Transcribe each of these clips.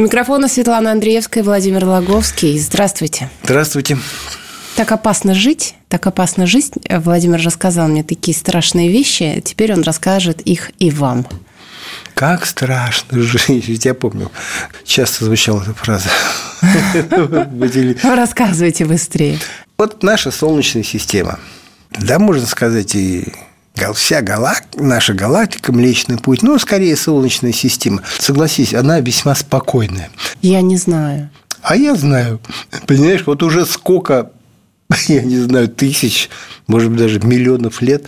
У микрофона Светлана Андреевская, Владимир Логовский. Здравствуйте. Здравствуйте. Так опасно жить, так опасно жизнь. Владимир рассказал мне такие страшные вещи. Теперь он расскажет их и вам. Как страшно жить. Ведь я помню, часто звучала эта фраза. Рассказывайте быстрее. Вот наша Солнечная система. Да, можно сказать, и вся галак... наша галактика, Млечный Путь, ну, скорее, Солнечная система, согласись, она весьма спокойная. Я не знаю. А я знаю. Понимаешь, вот уже сколько, я не знаю, тысяч, может быть, даже миллионов лет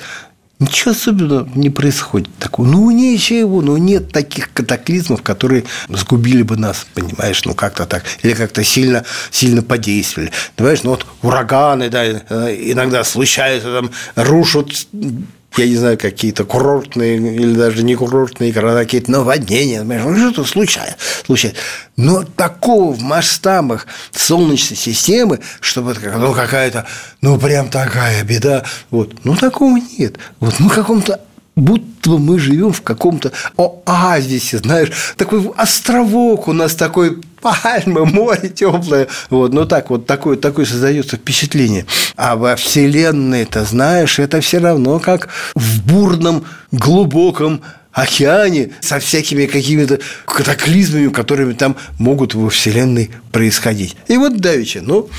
Ничего особенного не происходит такого. Ну, ничего, ну, нет таких катаклизмов, которые сгубили бы нас, понимаешь, ну, как-то так. Или как-то сильно, сильно подействовали. Понимаешь, ну, вот ураганы, да, э, иногда случаются, там, рушат я не знаю, какие-то курортные или даже не курортные города, какие-то наводнения, ну что-то случается, случается. Но такого в масштабах Солнечной системы, чтобы ну, какая-то, ну, прям такая беда, вот, ну, такого нет. Вот мы в каком-то будто мы живем в каком-то оазисе, знаешь, такой островок у нас такой пальмы, море теплое, вот, ну так вот такое, такое создается впечатление. А во Вселенной, ты знаешь, это все равно как в бурном, глубоком океане со всякими какими-то катаклизмами, которыми там могут во Вселенной происходить. И вот давеча, ну,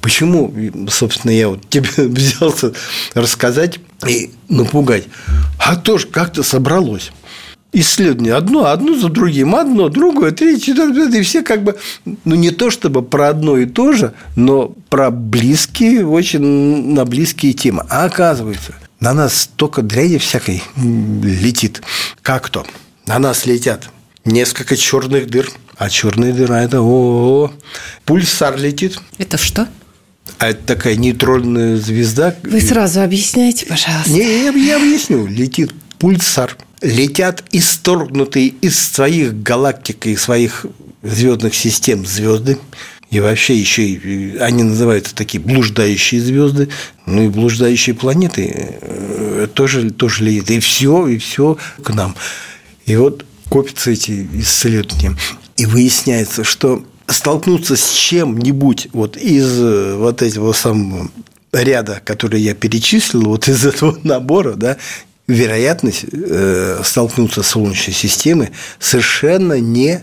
почему, собственно, я вот тебе взялся рассказать и напугать, а то же как-то собралось исследования одно, одно за другим, одно, другое, третье, четвертое, и все как бы, ну, не то чтобы про одно и то же, но про близкие, очень на близкие темы. А оказывается, на нас столько дряни всякой летит. Как то? На нас летят несколько черных дыр. А черная дыра – это о, -о, -о. пульсар летит. Это что? А это такая нейтронная звезда. Вы сразу объясняйте, пожалуйста. Не, я, я объясню. Летит пульсар. Летят исторгнутые из своих галактик и своих звездных систем звезды и вообще еще и, они называются такие блуждающие звезды, ну и блуждающие планеты э, тоже, тоже летят. И все, и все к нам. И вот копятся эти исследования. И выясняется, что столкнуться с чем-нибудь вот из э, вот этого самого ряда, который я перечислил, вот из этого набора, да, вероятность э, столкнуться с Солнечной системой совершенно не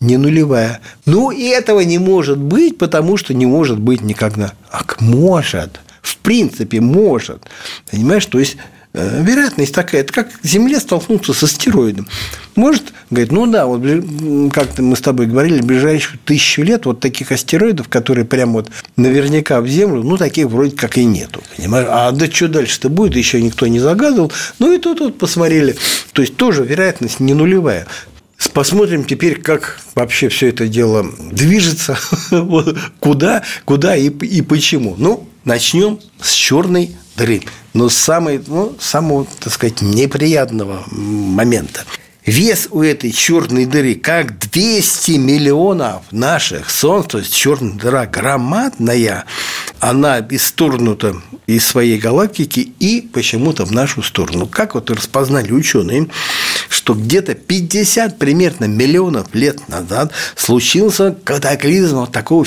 не нулевая. Ну, и этого не может быть, потому что не может быть никогда. Ак, может. В принципе, может. Понимаешь, то есть вероятность такая, это как Земле столкнуться с астероидом. Может, говорит, ну да, вот как мы с тобой говорили, в ближайшие тысячу лет вот таких астероидов, которые прямо вот наверняка в Землю, ну, таких вроде как и нету. Понимаешь? А да что дальше-то будет, еще никто не загадывал. Ну, и тут вот посмотрели. То есть, тоже вероятность не нулевая. Посмотрим теперь, как вообще все это дело движется, куда, куда и, и почему. Ну, начнем с черной дыры, но с самой, ну, самого, так сказать, неприятного момента. Вес у этой черной дыры как 200 миллионов наших солнц, то есть черная дыра громадная, она исторгнута из своей галактики и почему-то в нашу сторону. Как вот распознали ученые, что где-то 50 примерно миллионов лет назад случился катаклизм вот такого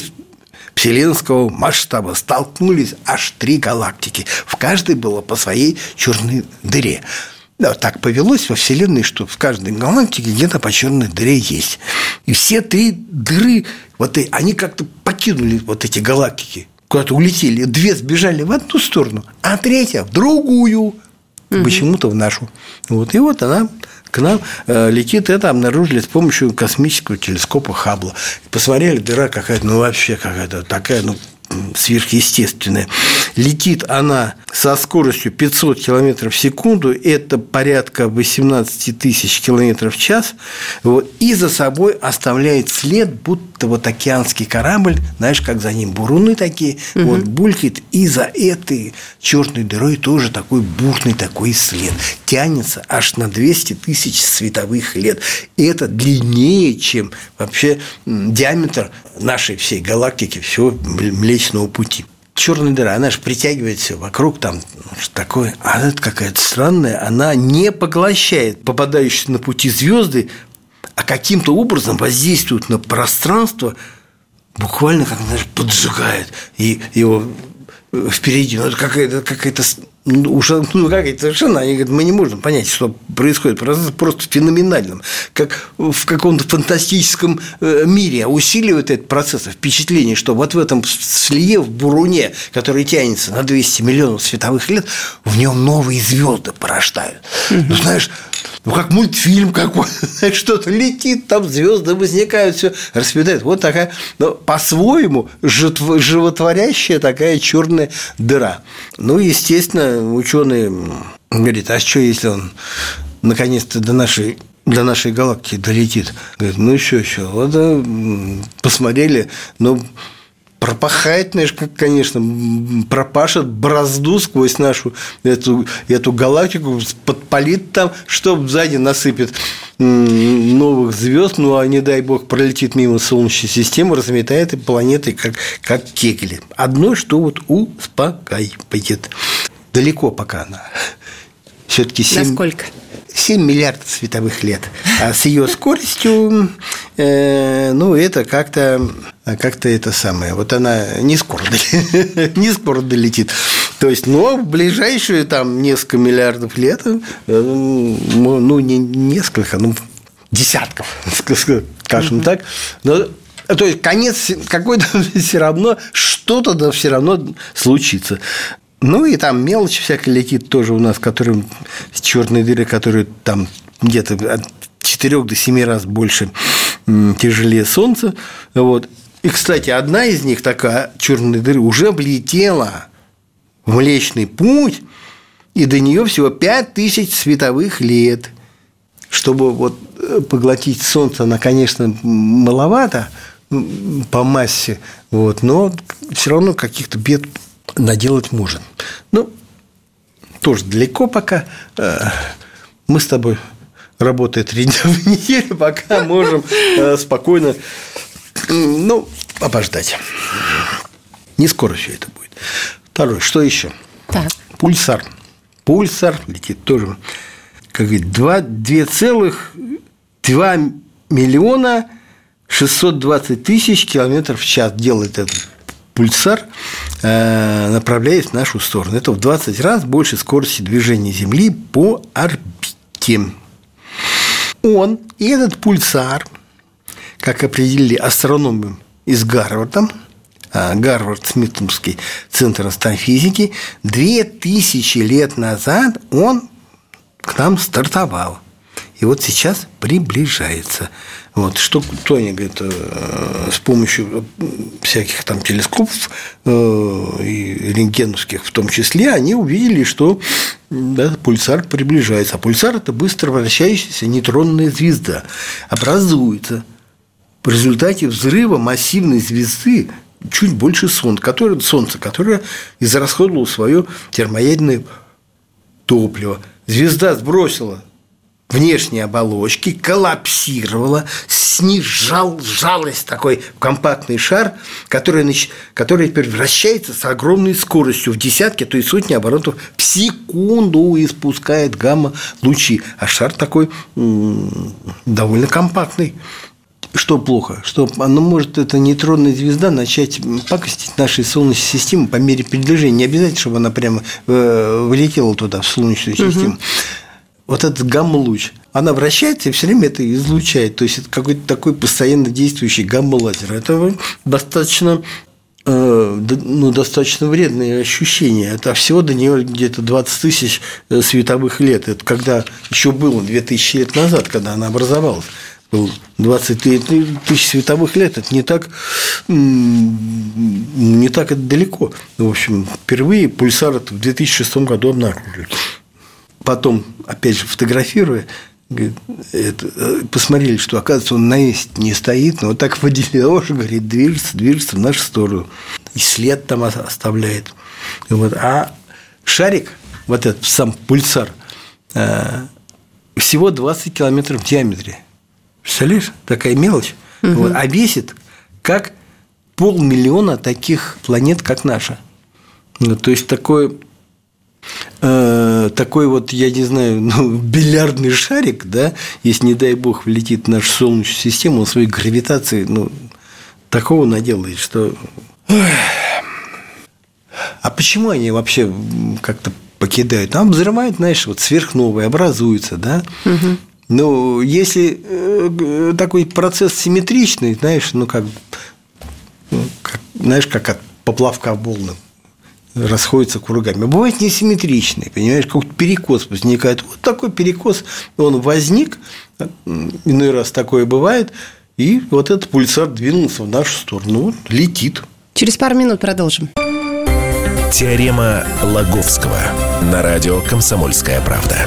вселенского масштаба. Столкнулись аж три галактики. В каждой было по своей черной дыре. Да, так повелось во Вселенной, что в каждой галактике где-то по черной дыре есть. И все три дыры, вот они как-то покинули вот эти галактики, куда-то улетели. Две сбежали в одну сторону, а третья в другую. Угу. Почему-то в нашу. Вот. И вот она к нам э, летит, это обнаружили с помощью космического телескопа Хаббла. Посмотрели, дыра какая-то, ну вообще какая-то такая, ну сверхъестественная. Летит она со скоростью 500 км в секунду, это порядка 18 тысяч км в час, вот, и за собой оставляет след, будто будто вот океанский корабль, знаешь, как за ним буруны такие, угу. вот булькает, и за этой черной дырой тоже такой бурный такой след. Тянется аж на 200 тысяч световых лет. И это длиннее, чем вообще диаметр нашей всей галактики, всего Млечного Пути черная дыра, она же притягивает все вокруг, там ну, что такое. А это какая-то странная, она не поглощает попадающие на пути звезды, а каким-то образом воздействует на пространство, буквально как знаешь, поджигает и его впереди. Ну, это какая-то какая ну, уже ну, какая-то совершенно, они говорят, мы не можем понять, что происходит. Процесс просто феноменальным. Как в каком-то фантастическом э, мире усиливает этот процесс впечатление, что вот в этом слие, в буруне, который тянется на 200 миллионов световых лет, в нем новые звезды порождают. Угу. Ну, знаешь, ну, как мультфильм какой что-то летит, там звезды возникают, все расцветает. Вот такая, ну, по-своему, животворящая такая черная дыра. Ну, естественно, ученые говорят, а что, если он наконец-то до нашей до нашей галактики долетит. Говорит, ну еще, еще. Вот да, посмотрели, ну, пропахает, знаешь, конечно, пропашет бразду сквозь нашу эту, эту галактику, подпалит там, что сзади насыпет новых звезд, ну а не дай бог пролетит мимо Солнечной системы, разметает и планеты как, как кегли. Одно, что вот успокаивает. Далеко пока она. Все-таки 7... Насколько? 7 миллиардов световых лет. А с ее скоростью, э, ну, это как-то как-то это самое. Вот она не скоро, не скоро долетит. То есть, но в ближайшие там несколько миллиардов лет, э, ну, не несколько, ну, десятков, скажем так. Но то есть конец какой-то все равно, что-то да все равно случится. Ну и там мелочь всякая летит тоже у нас, которые с черной дыры, которые там где-то от 4 до 7 раз больше тяжелее Солнца. Вот. И, кстати, одна из них, такая черная дыра, уже облетела Млечный Путь, и до нее всего 5000 световых лет. Чтобы вот э, поглотить Солнце, она, конечно, маловато по массе, вот, но все равно каких-то бед наделать может. Ну, тоже далеко пока. Э, мы с тобой работая три дня в неделю, пока можем э, спокойно, ну, обождать. Не скоро все это будет. Второе, что еще? Так. Пульсар. Пульсар летит тоже, как говорит, 2,2 миллиона 620 тысяч километров в час делает этот пульсар, э, направляясь в нашу сторону. Это в 20 раз больше скорости движения Земли по орбите. Он и этот пульсар, как определили астрономы из Гарварда, Гарвард Смитомский центр астрофизики, две тысячи лет назад он к нам стартовал. И вот сейчас приближается. Вот, что Тони говорит, э, с помощью всяких там телескопов э, и рентгеновских в том числе, они увидели, что да, пульсар приближается. А пульсар – это быстро вращающаяся нейтронная звезда. Образуется в результате взрыва массивной звезды чуть больше Солнца, которое, Солнце, которое израсходовало свое термоядерное топливо. Звезда сбросила внешней оболочки, коллапсировала, снижал, сжалась такой компактный шар, который, который теперь вращается с огромной скоростью в десятки, то есть сотни оборотов в секунду испускает гамма-лучи. А шар такой довольно компактный. Что плохо? Что оно может, эта нейтронная звезда, начать пакостить нашей Солнечной системы по мере передвижения. Не обязательно, чтобы она прямо э, вылетела туда, в Солнечную систему. Угу вот этот гамма-луч, она вращается и все время это излучает. То есть это какой-то такой постоянно действующий гамма-лазер. Это достаточно э, ну, достаточно вредные ощущения. Это всего до нее где-то 20 тысяч э, световых лет. Это когда еще было 2000 лет назад, когда она образовалась. Был 20 тысяч световых лет. Это не так, не так это далеко. В общем, впервые пульсар в 2006 году обнаружили потом, опять же, фотографируя, это, э, посмотрели, что, оказывается, он на месте не стоит, но вот так водили ложь, говорит, движется, движется в нашу сторону. И след там оставляет. Вот. А шарик, вот этот сам пульсар, э, всего 20 километров в диаметре. Представляешь, такая мелочь. Угу. Вот, а весит как полмиллиона таких планет, как наша. Ну, то есть такой э, такой вот, я не знаю, ну, бильярдный шарик, да, если, не дай бог, влетит в нашу Солнечную систему, он своей гравитации, ну, такого наделает, что... А почему они вообще как-то покидают? Там взрывают, знаешь, вот сверхновые, образуются, да? Угу. Ну, если э, такой процесс симметричный, знаешь, ну, как, ну, как знаешь, как от поплавка волны расходятся кругами. Бывает несимметричный, понимаешь, какой-то перекос возникает. Вот такой перекос, он возник, иной раз такое бывает, и вот этот пульсар двинулся в нашу сторону, вот, летит. Через пару минут продолжим. Теорема Лаговского на радио «Комсомольская правда».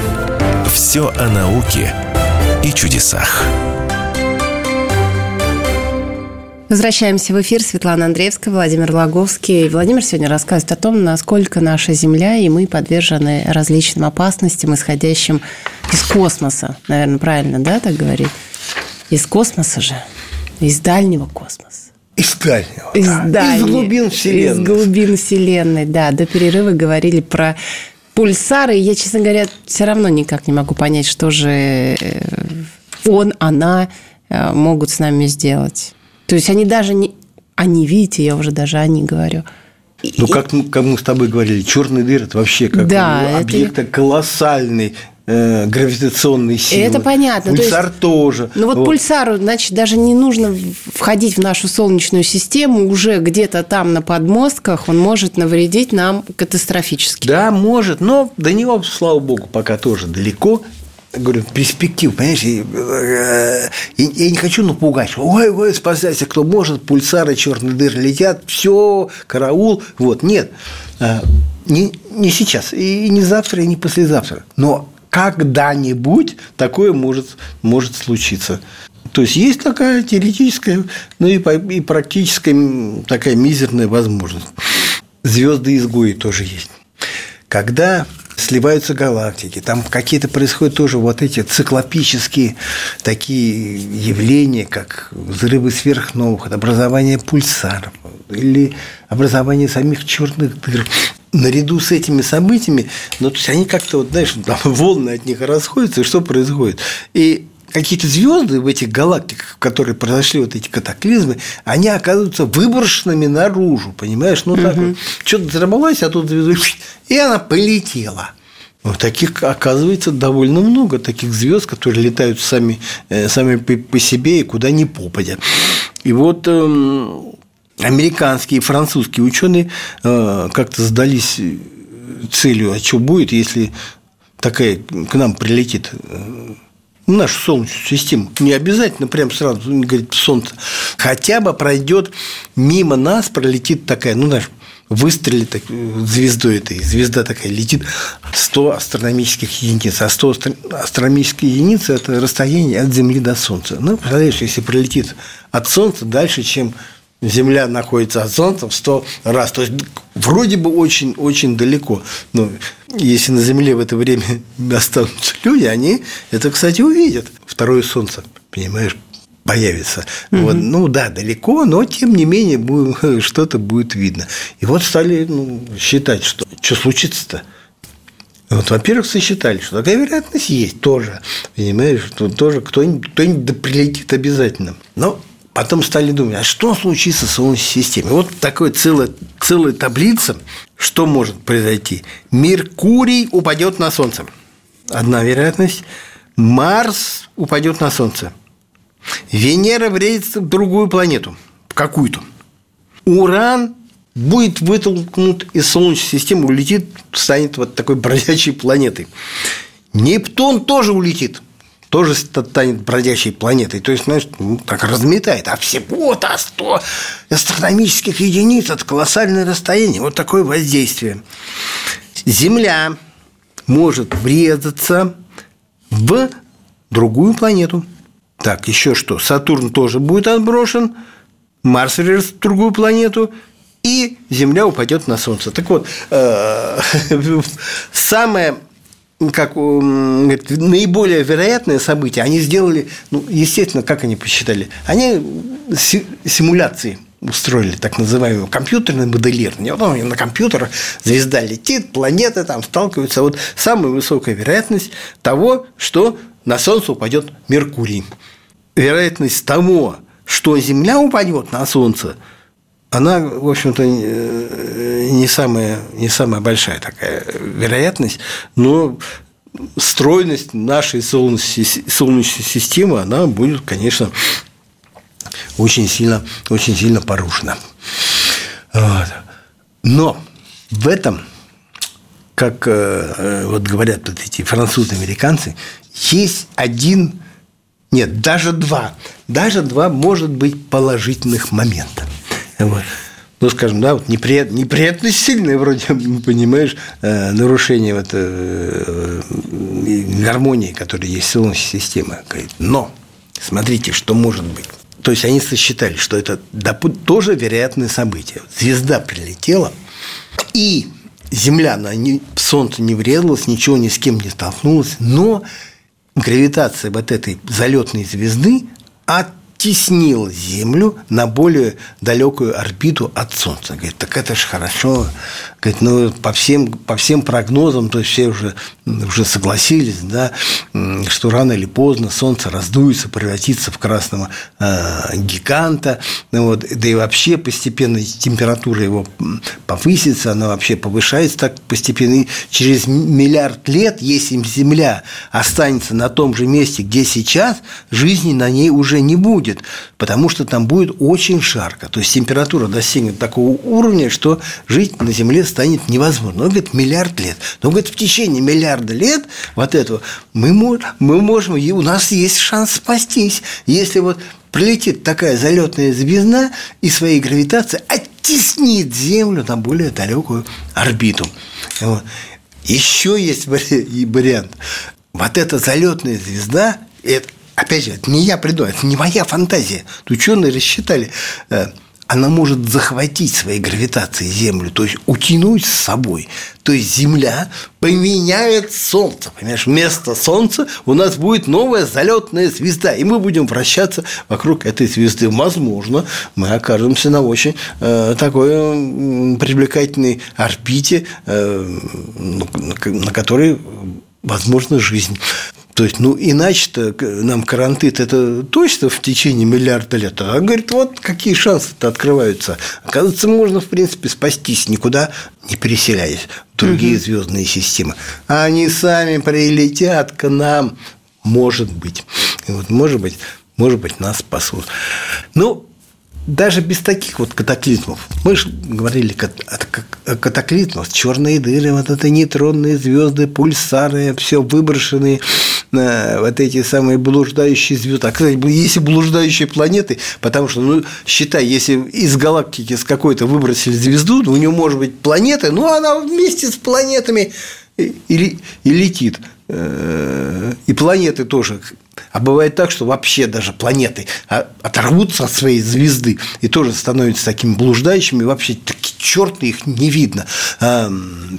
Все о науке и чудесах. Возвращаемся в эфир. Светлана Андреевская, Владимир Логовский. Владимир сегодня рассказывает о том, насколько наша Земля и мы подвержены различным опасностям, исходящим из космоса. Наверное, правильно, да, так говорить? Из космоса же, из дальнего космоса. Из дальнего. Из, да. дальнего, из глубин Вселенной. Из глубин Вселенной, да. До перерыва говорили про пульсары. Я, честно говоря, все равно никак не могу понять, что же э, он, она э, могут с нами сделать. То есть они даже не... Они, видите, я уже даже они говорю. Ну, как, как мы с тобой говорили, черный дыр – это вообще как да, объект это... колоссальный, э, гравитационной силы. Это понятно. Пульсар то есть, тоже. Ну вот, вот пульсару, значит, даже не нужно входить в нашу Солнечную систему, уже где-то там на подмостках он может навредить нам катастрофически. Да, может, но до него, слава богу, пока тоже далеко говорю, перспектив, понимаешь, э, я, я не хочу напугать, ой, ой, спасайся, кто может, пульсары, черные дыры летят, все, караул, вот, нет, а, не, не сейчас, и не завтра, и не послезавтра, но когда-нибудь такое может, может случиться. То есть есть такая теоретическая, ну и, и практическая такая мизерная возможность. Звезды изгои тоже есть. Когда сливаются галактики, там какие-то происходят тоже вот эти циклопические такие явления, как взрывы сверхновых, образование пульсаров или образование самих черных дыр. Наряду с этими событиями, ну, то есть они как-то, вот, знаешь, там волны от них расходятся, и что происходит? И какие-то звезды в этих галактиках, в которые произошли вот эти катаклизмы, они оказываются выброшенными наружу, понимаешь? Ну, так угу. вот, что-то взорвалось, а тут звезда, и она полетела. Вот таких, оказывается, довольно много таких звезд, которые летают сами, э, сами по себе и куда ни попадя. И вот эм, американские французские ученые э, как-то сдались целью, а что будет, если такая к нам прилетит э, нашу Солнечную систему. Не обязательно прям сразу, говорит, Солнце. Хотя бы пройдет мимо нас, пролетит такая, ну, знаешь, выстрелит так, звездой этой. Звезда такая летит 100 астрономических единиц. А 100 астрономических единиц – это расстояние от Земли до Солнца. Ну, представляешь, если пролетит от Солнца дальше, чем Земля находится от Солнца в 100 раз. То есть, вроде бы очень-очень далеко. Но если на Земле в это время останутся люди, они это, кстати, увидят. Второе Солнце, понимаешь, появится. Угу. Вот, ну да, далеко, но тем не менее что-то будет видно. И вот стали ну, считать, что что случится-то. Вот, во-первых, сосчитали, что такая вероятность есть тоже. Понимаешь, что тоже кто-нибудь, кто-нибудь да прилетит обязательно. Но потом стали думать, а что случится с Солнечной системой? Вот такая целая, целая таблица, что может произойти. Меркурий упадет на Солнце. Одна вероятность. Марс упадет на Солнце. Венера врежется в другую планету, в какую-то. Уран будет вытолкнут из Солнечной системы, улетит, станет вот такой бродячей планетой. Нептун тоже улетит – тоже станет бродящей планетой. То есть, знаешь, ну, так разметает. А всего-то 100 астрономических единиц – это колоссальное расстояние. Вот такое воздействие. Земля может врезаться в другую планету. Так, еще что? Сатурн тоже будет отброшен, Марс вернется в другую планету, и Земля упадет на Солнце. Так вот, э, самое как говорит, наиболее вероятное событие, они сделали, ну, естественно, как они посчитали, они симуляции устроили так называемое компьютерное моделирование. Вот на компьютерах звезда летит, планеты там сталкиваются. Вот самая высокая вероятность того, что на Солнце упадет Меркурий. Вероятность того, что Земля упадет на Солнце, она, в общем-то, не самая, не самая большая такая вероятность, но стройность нашей Солнечной системы, она будет, конечно, очень сильно, очень сильно порушена. Вот. Но в этом, как э, вот говорят вот эти французы-американцы, есть один, нет, даже два, даже два, может быть, положительных момента. Вот. Ну, скажем, да, вот неприят, неприятно сильное вроде, понимаешь, э, нарушение вот, э, гармонии, которая есть в Солнечной системе. Но смотрите, что может быть. То есть они сосчитали, что это тоже вероятное событие. Звезда прилетела, и Земля на Солнце не врезалась, ничего ни с кем не столкнулась, но гравитация вот этой залетной звезды от теснил Землю на более далекую орбиту от Солнца. Говорит, так это же хорошо. Говорит, ну, по всем, по всем прогнозам, то есть все уже, уже согласились, да, что рано или поздно Солнце раздуется, превратится в красного э, гиганта, вот, да и вообще постепенно температура его повысится, она вообще повышается так постепенно. И через миллиард лет, если Земля останется на том же месте, где сейчас, жизни на ней уже не будет, потому что там будет очень жарко. То есть температура достигнет такого уровня, что жить на Земле станет невозможно. Он говорит, миллиард лет. Но, говорит, в течение миллиарда лет вот этого мы, мы можем, и у нас есть шанс спастись. Если вот прилетит такая залетная звезда и своей гравитацией оттеснит Землю на более далекую орбиту. Вот. Еще есть вариант. Вот эта залетная звезда, это, опять же, это не я придумал, это не моя фантазия. Ученые рассчитали, э, она может захватить своей гравитацией Землю, то есть утянуть с собой. То есть Земля поменяет Солнце. Понимаешь, вместо Солнца у нас будет новая залетная звезда, и мы будем вращаться вокруг этой звезды. Возможно, мы окажемся на очень э, такой э, привлекательной орбите, э, на которой возможна жизнь. То есть, ну, иначе-то нам карантит это точно в течение миллиарда лет. А говорит, вот какие шансы-то открываются. Оказывается, можно, в принципе, спастись, никуда не переселяясь в другие угу. звездные системы. А они сами прилетят к нам, может быть. И вот, может быть, может быть, нас спасут. Ну, даже без таких вот катаклизмов. Мы же говорили о катаклизмах, черные дыры, вот это нейтронные звезды, пульсары, все выброшенные вот эти самые блуждающие звезды. А, кстати, если блуждающие планеты, потому что, ну, считай, если из галактики с какой-то выбросили звезду, у нее может быть планета, ну, она вместе с планетами и, и, и летит. Э, и планеты тоже. А бывает так, что вообще даже планеты оторвутся от своей звезды и тоже становятся такими блуждающими, вообще такие черты их не видно.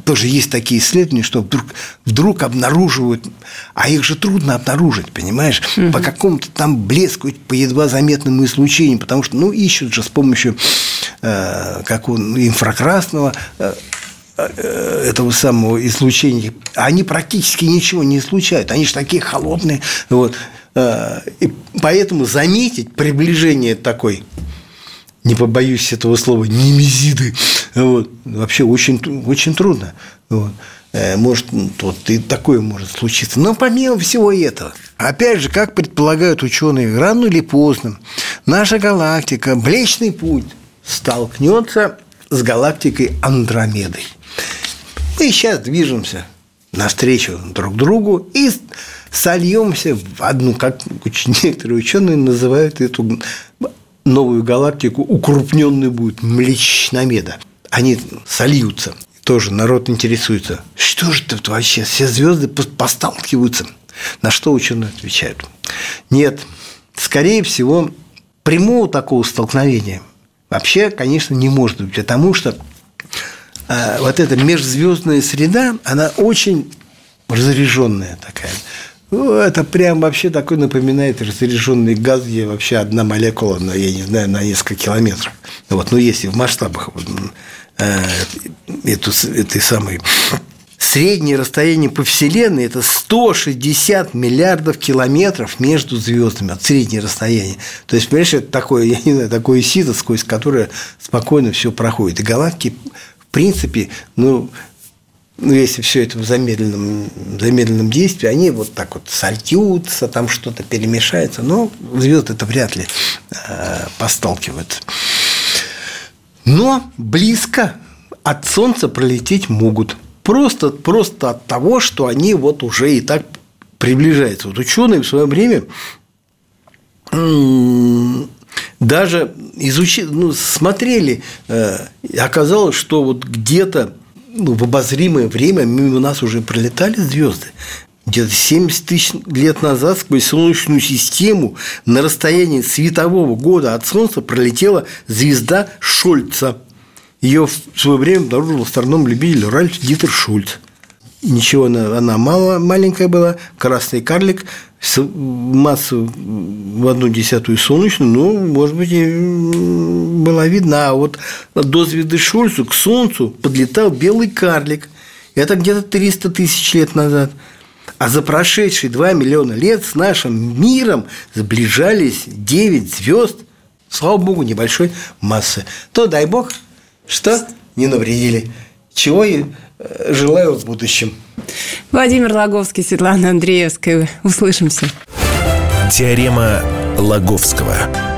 Тоже есть такие исследования, что вдруг, вдруг обнаруживают, а их же трудно обнаружить, понимаешь, угу. по какому-то там блеску, по едва заметному излучению, потому что, ну, ищут же с помощью э, как он, инфракрасного Э, этого самого излучения, они практически ничего не излучают. Они же такие холодные. Вот. Э, и поэтому заметить приближение такой, не побоюсь этого слова, немезиды, вот, вообще очень, очень трудно. Вот. Э, может, вот и такое может случиться. Но помимо всего этого, опять же, как предполагают ученые, рано или поздно наша галактика, Млечный Путь, столкнется с галактикой Андромедой. Мы сейчас движемся навстречу друг другу и сольемся в одну, как некоторые ученые называют эту новую галактику, укрупненную будет Млечномеда. Они сольются. Тоже народ интересуется, что же это вообще, все звезды посталкиваются. На что ученые отвечают? Нет, скорее всего, прямого такого столкновения вообще, конечно, не может быть, потому что вот эта межзвездная среда, она очень разряженная такая. Ну, это прям вообще такой напоминает разряженный газ, где вообще одна молекула, на, я не знаю, на несколько километров. Вот, ну, если в масштабах э, эту, этой самой Среднее расстояние по Вселенной – это 160 миллиардов километров между звездами. от среднее расстояние. То есть, понимаешь, это такое, я не знаю, такое сито, сквозь которое спокойно все проходит. И галактики, принципе, ну, ну, если все это в замедленном, замедленном действии, они вот так вот сольются, там что-то перемешается, но звезды это вряд ли э, посталкивают. Но близко от Солнца пролететь могут. Просто, просто от того, что они вот уже и так приближаются. Вот ученые в свое время даже изучили, ну, смотрели, э, оказалось, что вот где-то ну, в обозримое время мимо нас уже пролетали звезды. Где-то 70 тысяч лет назад сквозь Солнечную систему на расстоянии светового года от Солнца пролетела звезда Шольца. Ее в свое время обнаружил астрономом любитель Ральф Дитер Шульц. Ничего, она, мало, маленькая была, красный карлик, массу в одну десятую солнечную, ну, может быть, и была видна. А вот до звезды Шульцу к Солнцу подлетал белый карлик. Это где-то 300 тысяч лет назад. А за прошедшие 2 миллиона лет с нашим миром сближались 9 звезд, слава богу, небольшой массы. То дай бог, что не навредили. Чего и желаю в будущем. Владимир Логовский, Светлана Андреевская. Услышимся. Теорема Лаговского.